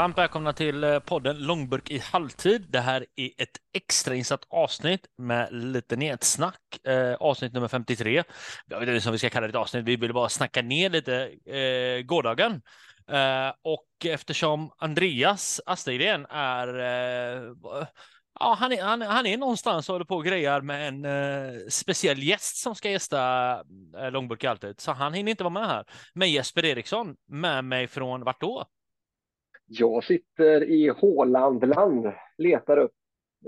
Varmt välkomna till eh, podden Långburk i halvtid. Det här är ett extrainsatt avsnitt med lite nedsnack. Eh, avsnitt nummer 53. Jag vet inte om vi ska kalla det ett avsnitt. Vi vill bara snacka ner lite eh, gårdagen. Eh, och eftersom Andreas Astergren är eh, Ja, han är, han, han är någonstans och håller på och grejar med en eh, speciell gäst som ska gästa eh, Långburk i halvtid. Så han hinner inte vara med här. Men Jesper Eriksson med mig från vart då? Jag sitter i Hålandland, letar upp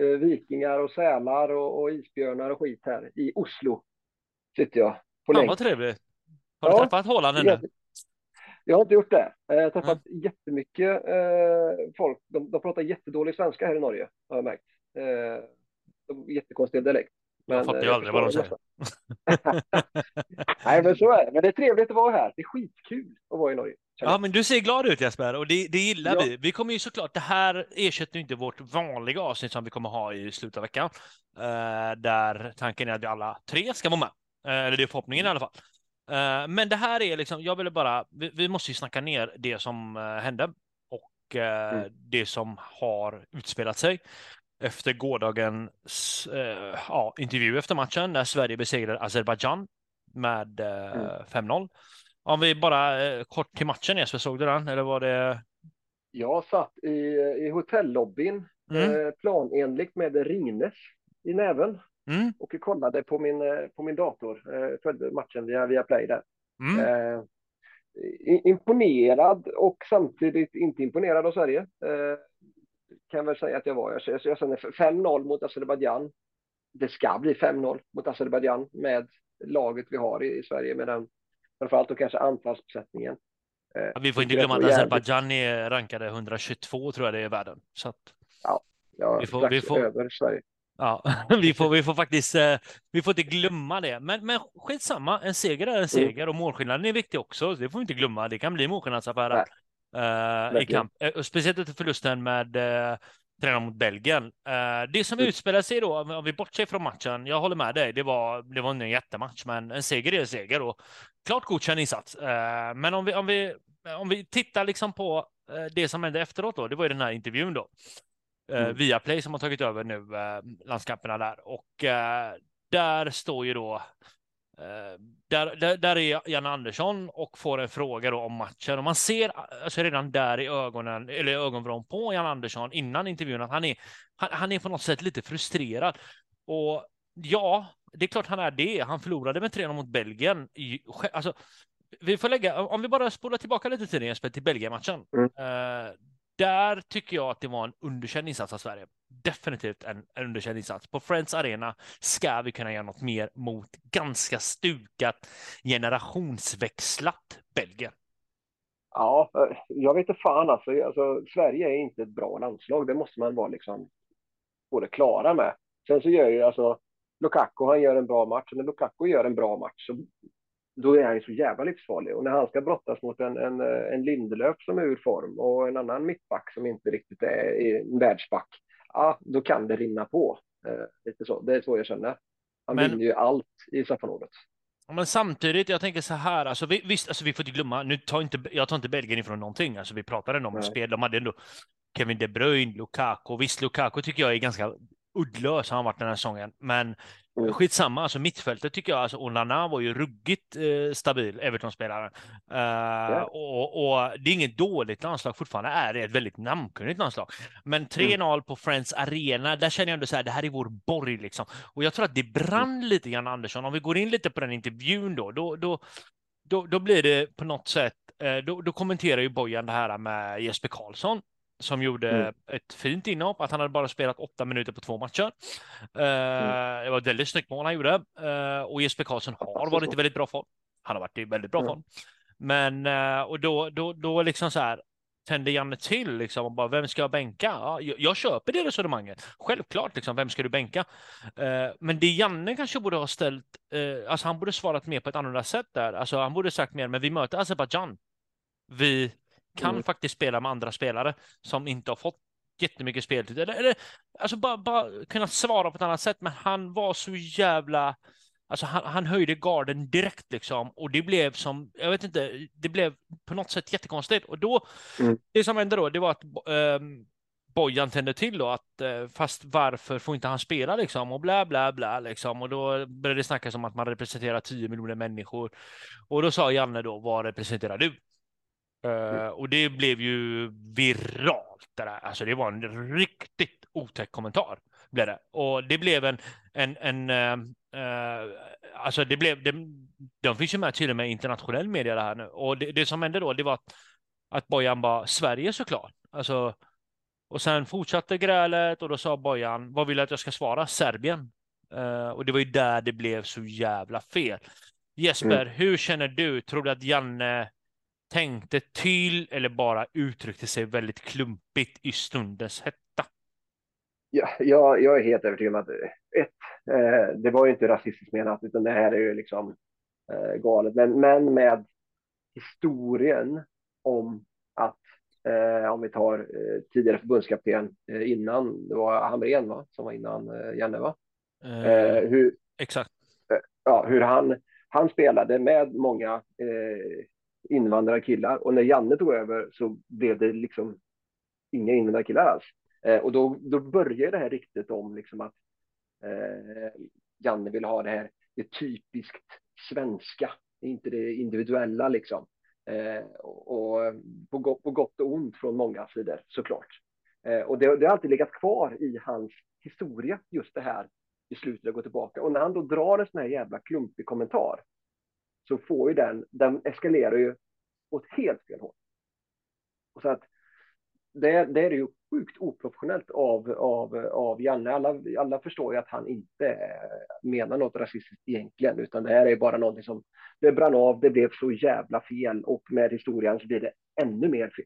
eh, vikingar och sälar och, och, isbjörnar och skit här i Oslo. Sitter jag på Fan vad trevligt. Har du ja, träffat Håland ännu? Jag har inte gjort det. Jag har träffat mm. jättemycket eh, folk. De, de pratar jättedålig svenska här i Norge, har jag märkt. Eh, jättekonstig dialekt. Men, jag fattar ju eh, aldrig vad de säger. Nej, men så är det. Men det är trevligt att vara här. Det är skitkul att vara i Norge. Ja, men du ser glad ut Jesper och det, det gillar ja. vi. Vi kommer ju såklart, det här ersätter inte vårt vanliga avsnitt som vi kommer ha i slutet av veckan. Uh, där tanken är att vi alla tre ska vara med. Uh, eller det är förhoppningen i alla fall. Uh, men det här är liksom, jag ville bara, vi, vi måste ju snacka ner det som hände och mm. det som har utspelat sig efter gårdagens ja, intervju efter matchen när Sverige besegrade Azerbajdzjan med mm. 5-0. Om vi bara eh, kort till matchen Jesper, såg du den? Eller var det? Jag satt i, i hotellobbyn mm. eh, planenligt med Ringnes i näven mm. och kollade på min, eh, på min dator. Eh, följde matchen via, via Play där. Mm. Eh, imponerad och samtidigt inte imponerad av Sverige. Eh, kan väl säga att jag var. Jag, jag känner 5-0 mot Azerbajdzjan. Det ska bli 5-0 mot Azerbajdzjan med laget vi har i, i Sverige med den framförallt då kanske anfallsbesättningen. Ja, vi får inte glömma att Azerbajdzjan är rankade 122 tror jag det är i världen. Så att... Ja, ja vi får, vi får... över Sverige. Ja, vi får, vi får faktiskt, eh, vi får inte glömma det. Men, men skitsamma, en seger är en mm. seger och målskillnaden är viktig också. Det får vi inte glömma. Det kan bli målskillnadsaffärer uh, i kamp. Speciellt efter förlusten med uh, tränar mot Belgien. Uh, det som mm. utspelar sig då, om vi bortser från matchen, jag håller med dig, det var, det var en jättematch, men en seger är en seger och klart godkänd insats. Uh, men om vi, om, vi, om vi tittar liksom på uh, det som hände efteråt då, det var ju den här intervjun då. Mm. Via Play som har tagit över nu landskamperna där och där står ju då Eh, där, där, där, är Jan Andersson och får en fråga om matchen och man ser alltså redan där i ögonen eller ögonvrån på Jan Andersson innan intervjun att han är, han, han, är på något sätt lite frustrerad. Och ja, det är klart han är det. Han förlorade med 3 mot Belgien. Alltså, vi får lägga, om vi bara spolar tillbaka lite tiden Jesper, till Belgien-matchen. Mm. Där tycker jag att det var en underkänd insats av Sverige. Definitivt en, en underkänd insats. På Friends Arena ska vi kunna göra något mer mot ganska stukat, generationsväxlat Belgien. Ja, eh, jag vet inte fan alltså. alltså. Sverige är inte ett bra landslag. Det måste man vara liksom både klara med. Sen så gör ju alltså Lukaku, han gör en bra match. När Lukaku gör en bra match så då är han ju så jävla livsfarlig. Och när han ska brottas mot en, en, en Lindelöf som är ur form och en annan mittback som inte riktigt är en världsback, ja, då kan det rinna på. Eh, lite så. Det är så jag känner. Han men, vinner ju allt i straffområdet. Men samtidigt, jag tänker så här, alltså, vi, visst, alltså, vi får inte glömma, nu tar inte, jag tar inte Belgien ifrån någonting, alltså, vi pratade om Nej. spel, de hade ändå Kevin De Bruyne, Lukaku, visst Lukaku tycker jag är ganska uddlös, har han varit den här säsongen, men Mm. Skitsamma, alltså mittfältet tycker jag, alltså Onana var ju ruggigt eh, stabil, Everton-spelare. Uh, yeah. och, och, det är inget dåligt landslag fortfarande, är det ett väldigt namnkunnigt landslag. Men 3-0 mm. på Friends Arena, där känner jag ändå så här, det här är vår borg liksom. Och jag tror att det brann mm. lite grann, Andersson. Om vi går in lite på den intervjun då, då, då, då, då blir det på något sätt, eh, då, då kommenterar ju Bojan det här med Jesper Karlsson som gjorde mm. ett fint inhopp, att han hade bara spelat åtta minuter på två matcher. Uh, mm. Det var ett väldigt snyggt mål han gjorde uh, och Jesper Karlsson har varit i väldigt bra form. Han har varit i väldigt bra mm. form. Men uh, och då, då, då liksom så här tände Janne till liksom och bara vem ska jag bänka? Ja, jag, jag köper det resonemanget. Självklart liksom, vem ska du bänka? men det Janne kanske borde ha ställt, alltså han borde svarat mer på ett annorlunda sätt där. Alltså han borde sagt mer, men vi möter Azerbajdzjan. Vi kan mm. faktiskt spela med andra spelare som inte har fått jättemycket speltid. Eller, eller alltså bara, bara kunna svara på ett annat sätt. Men han var så jävla... Alltså han, han höjde garden direkt liksom och det blev som, jag vet inte, det blev på något sätt jättekonstigt. Och då, mm. det som hände då, det var att um, Bojan tände till då att uh, fast varför får inte han spela liksom och bla bla bla liksom och då började det snackas om att man representerar 10 miljoner människor och då sa Janne då vad representerar du? Uh, mm. Och det blev ju viralt det där. Alltså det var en riktigt otäck kommentar blev det. Och det blev en, en, en uh, alltså det blev, det, de finns ju med till och med internationell media det här nu. Och det, det som hände då, det var att, att Bojan bara, Sverige såklart. Alltså, och sen fortsatte grälet och då sa Bojan, vad vill du att jag ska svara? Serbien. Uh, och det var ju där det blev så jävla fel. Jesper, mm. hur känner du? Tror du att Janne tänkte till eller bara uttryckte sig väldigt klumpigt i stundens hetta? Ja, jag, jag är helt övertygad om att ett, eh, det var ju inte rasistiskt menat, utan det här är ju liksom eh, galet. Men, men med historien om att, eh, om vi tar eh, tidigare förbundskapten eh, innan, det var Hamrén va, som var innan eh, Janne va? hur, exakt. ja, hur han, han spelade med många invandrarkillar och när Janne tog över så blev det liksom inga invandrarkillar alls. Eh, och då, då började det här riktigt om liksom att eh, Janne vill ha det här det typiskt svenska, inte det individuella liksom. Eh, och, och på, gott, på gott och ont från många sidor såklart. Eh, och det, det har alltid legat kvar i hans historia, just det här i slutet att gå tillbaka. Och när han då drar en sån här jävla klumpig kommentar så får ju den, den eskalerar ju åt helt fel håll. Och så att det, det är ju sjukt oprofessionellt av, av, av Janne. Alla, alla förstår ju att han inte menar något rasistiskt egentligen, utan det här är bara någonting som det brann av, det blev så jävla fel och med historien så blir det ännu mer fel.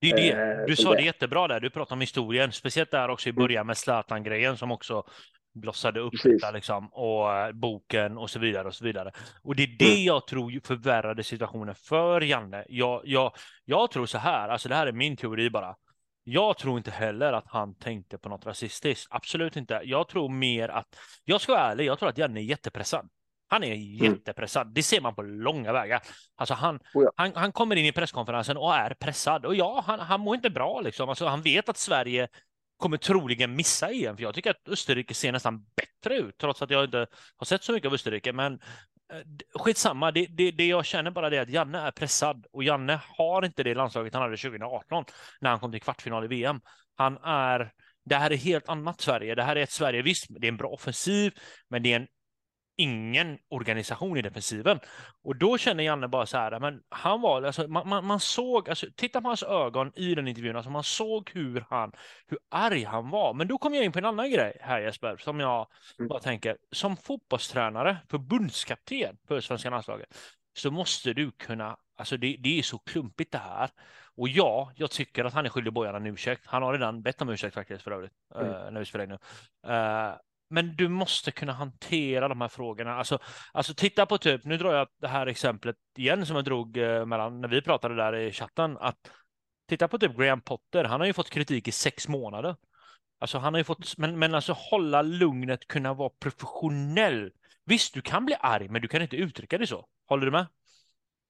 Det är det. Eh, du sa det jättebra där, du pratade om historien, speciellt där också i mm. början med Zlatan-grejen som också blossade upp detta liksom, och uh, boken och så vidare och så vidare. Och det är det mm. jag tror förvärrade situationen för Janne. Jag, jag, jag tror så här, alltså det här är min teori bara. Jag tror inte heller att han tänkte på något rasistiskt. Absolut inte. Jag tror mer att, jag ska vara ärlig, jag tror att Janne är jättepressad. Han är mm. jättepressad. Det ser man på långa vägar. Alltså han, oh ja. han, han kommer in i presskonferensen och är pressad. Och ja, han, han mår inte bra liksom. Alltså han vet att Sverige kommer troligen missa EM, för jag tycker att Österrike ser nästan bättre ut, trots att jag inte har sett så mycket av Österrike. Men eh, skitsamma, det, det, det jag känner bara det att Janne är pressad och Janne har inte det landslaget han hade 2018 när han kom till kvartsfinal i VM. Han är, det här är helt annat Sverige. Det här är ett Sverige, visst, det är en bra offensiv, men det är en ingen organisation i defensiven. Och då känner Janne bara så här, men han var, alltså, man, man, man, såg, alltså, titta på hans ögon i den intervjun, alltså man såg hur han, hur arg han var. Men då kom jag in på en annan grej här Jesper, som jag mm. bara tänker, som fotbollstränare, förbundskapten för svenska landslaget, så måste du kunna, alltså det, det är så klumpigt det här. Och ja, jag tycker att han är skyldig Bojan en ursäkt. Han har redan bett om ursäkt faktiskt för övrigt, mm. uh, när vi spelar in nu. Uh, men du måste kunna hantera de här frågorna. Alltså, alltså titta på typ, nu drar jag det här exemplet igen som jag drog eh, mellan när vi pratade där i chatten. Att titta på typ Graham Potter, han har ju fått kritik i sex månader. Alltså han har ju fått, men, men alltså hålla lugnet, kunna vara professionell. Visst, du kan bli arg, men du kan inte uttrycka det så. Håller du med?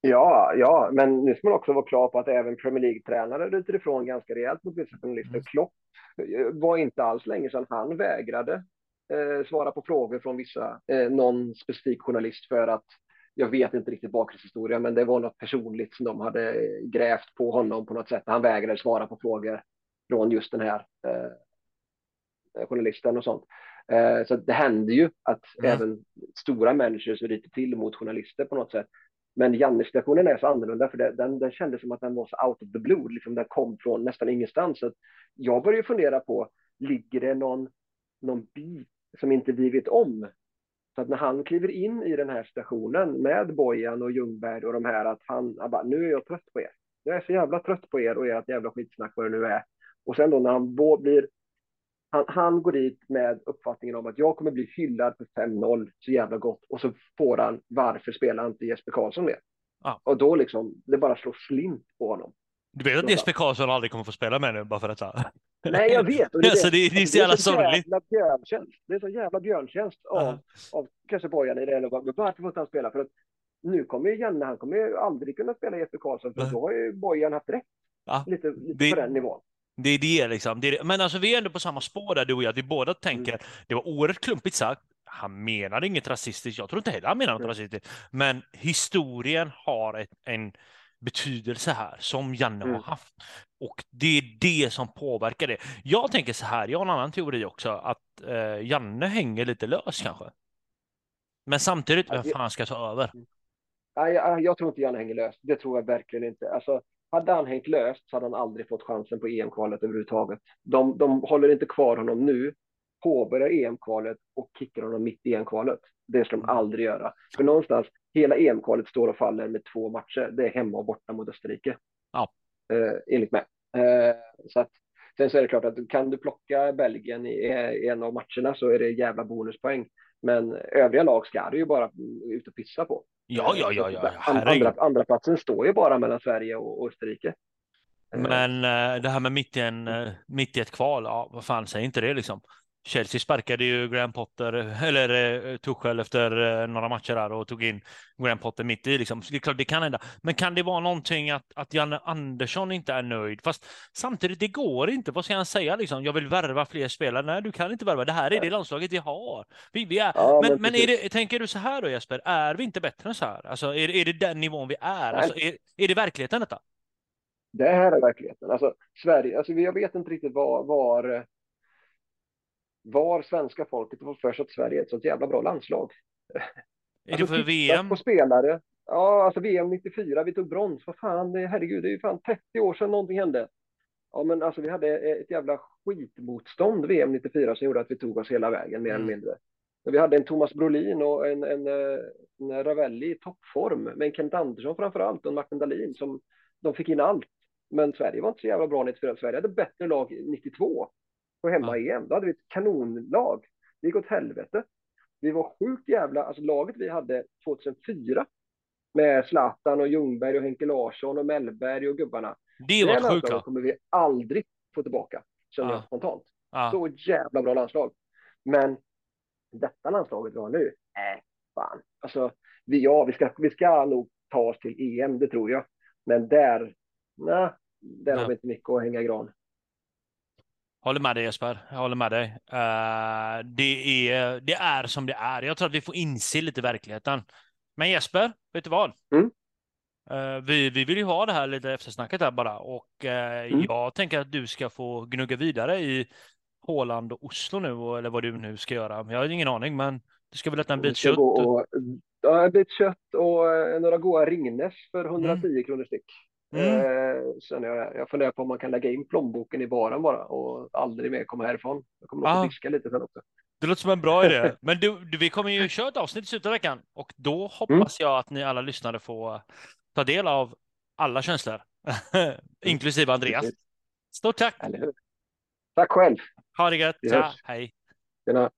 Ja, ja, men nu ska man också vara klar på att även Premier League-tränare ryter ifrån ganska rejält mot vissa journalister. Mm. Klopp var inte alls länge sedan han vägrade eh, svara på frågor från vissa, eh, någon specifik journalist för att jag vet inte riktigt bakgrundshistoria, men det var något personligt som de hade grävt på honom på något sätt. Han vägrade svara på frågor från just den här eh, journalisten och sånt. Eh, så det händer ju att mm. även stora så ryter till mot journalister på något sätt. Men Janne-situationen är så annorlunda för det, den, den kändes som att den var så out of the blue, liksom den kom från nästan ingenstans. Så jag började fundera på, ligger det någon, någon bit som inte vi vet om. Så att när han kliver in i den här stationen med Bojan och Ljungberg och de här att han, han bara, nu är jag trött på er. Jag är så jävla trött på er och ert jävla skitsnack vad det nu är. Och sen då när han blir, han, han går dit med uppfattningen om att jag kommer bli hyllad för 5-0 så jävla gott och så får han, varför spelar inte Jesper Karlsson med? Ah. Och då liksom, det bara slår slint på honom. Du vet att Jesper Karlsson aldrig kommer få spela med nu bara för detta? Nej, jag vet. Och det, alltså, det, det är så jävla sorgligt. Det är så jävla björntjänst av, uh. av kanske Bojan i det. Eller varför får inte han spela? För att nu kommer ju Janne, han kommer ju aldrig kunna spela Jesper Karlsson, för uh. då har ju Bojan haft rätt. Ja. Lite, lite det, på den nivån. Det är det liksom. Det är det. Men alltså vi är ändå på samma spår där du och jag. Vi båda tänker, mm. det var oerhört klumpigt sagt. Han menade inget rasistiskt. Jag tror inte heller han menade något mm. rasistiskt. Men historien har ett, en betydelse här som Janne mm. har haft. Och det är det som påverkar det. Jag tänker så här, jag har en annan teori också, att eh, Janne hänger lite lös kanske. Men samtidigt, vem fan ska ta över? Nej, jag, jag tror inte Janne hänger löst. Det tror jag verkligen inte. Alltså, hade han hängt löst så hade han aldrig fått chansen på EM-kvalet överhuvudtaget. De, de håller inte kvar honom nu, påbörjar EM-kvalet och kickar honom mitt i EM-kvalet. Det ska de mm. aldrig göra. För någonstans, hela EM-kvalet står och faller med två matcher. Det är hemma och borta mot Österrike. Ja. Eh, enligt mig. Eh, så att, sen så är det klart att kan du plocka Belgien i, i en av matcherna så är det jävla bonuspoäng. Men övriga lag ska du ju bara ut och pissa på. Ja, ja, ja. ja, andra, andra platsen står ju bara mellan Sverige och, och Österrike. Men äh, det här med mitt i, en, äh, mitt i ett kval, ja, vad fan säger inte det liksom? Chelsea sparkade ju Graham Potter, eller eh, Tuchel efter eh, några matcher där och tog in Graham Potter mitt i. Liksom. Det är klart, det kan hända. Men kan det vara någonting att, att Janne Andersson inte är nöjd? Fast samtidigt, det går inte. Vad ska han säga liksom? Jag vill värva fler spelare. Nej, du kan inte värva. Det här är det landslaget vi har. Vi, vi är. Ja, men, men, men är det, tänker du så här då Jesper? Är vi inte bättre än så här? Alltså, är, är det den nivån vi är? Alltså, är, är det verkligheten detta? Det här är verkligheten. Alltså, Sverige, alltså, jag vet inte riktigt var, var var svenska folket får för sig att Sverige är ett sånt jävla bra landslag. Är alltså, det för VM? På spelare. Ja, alltså VM 94, vi tog brons. Vad fan, herregud, det är ju fan 30 år sedan någonting hände. Ja, men alltså vi hade ett jävla skitmotstånd VM 94 som gjorde att vi tog oss hela vägen mer mm. eller mindre. Vi hade en Thomas Brolin och en, en, en Ravelli i toppform, med en Kent Andersson framför allt och en Martin Dahlin som de fick in allt. Men Sverige var inte så jävla bra 94. Sverige hade bättre lag 92 på hemma-EM. Då hade vi ett kanonlag. Det gick åt helvete. Vi var sjukt jävla, alltså laget vi hade 2004 med Zlatan och Ljungberg och Henke Larsson och Mellberg och gubbarna. Det var det sjukt. kommer vi aldrig få tillbaka, känner ah. jag spontant. Ah. Så jävla bra landslag. Men detta landslaget vi har nu, äh, fan. Alltså, vi, ja, vi ska, vi ska nog ta oss till EM, det tror jag. Men där, nej, där nej. har vi inte mycket att hänga i gran. Håller med dig Jesper, jag håller med dig. Uh, det, är, det är som det är. Jag tror att vi får inse lite verkligheten. Men Jesper, vet du vad? Mm. Uh, vi, vi vill ju ha det här lite eftersnacket här bara och uh, mm. jag tänker att du ska få gnugga vidare i Håland och Oslo nu eller vad du nu ska göra. Jag har ingen aning, men du ska väl äta en bit kött? Och, ja, en bit kött och några goda Ringnes för 110 mm. kronor styck. Mm. Eh, känner jag, jag funderar på om man kan lägga in plånboken i baren bara och aldrig mer komma härifrån. Jag kommer nog ah. diska lite sen också. Det låter som en bra idé. Men du, du, vi kommer ju köra ett avsnitt i slutet av veckan och då hoppas mm. jag att ni alla lyssnare får ta del av alla känslor, inklusive Andreas. Stort tack! Tack själv! Ha det gött! Hej! Tjena.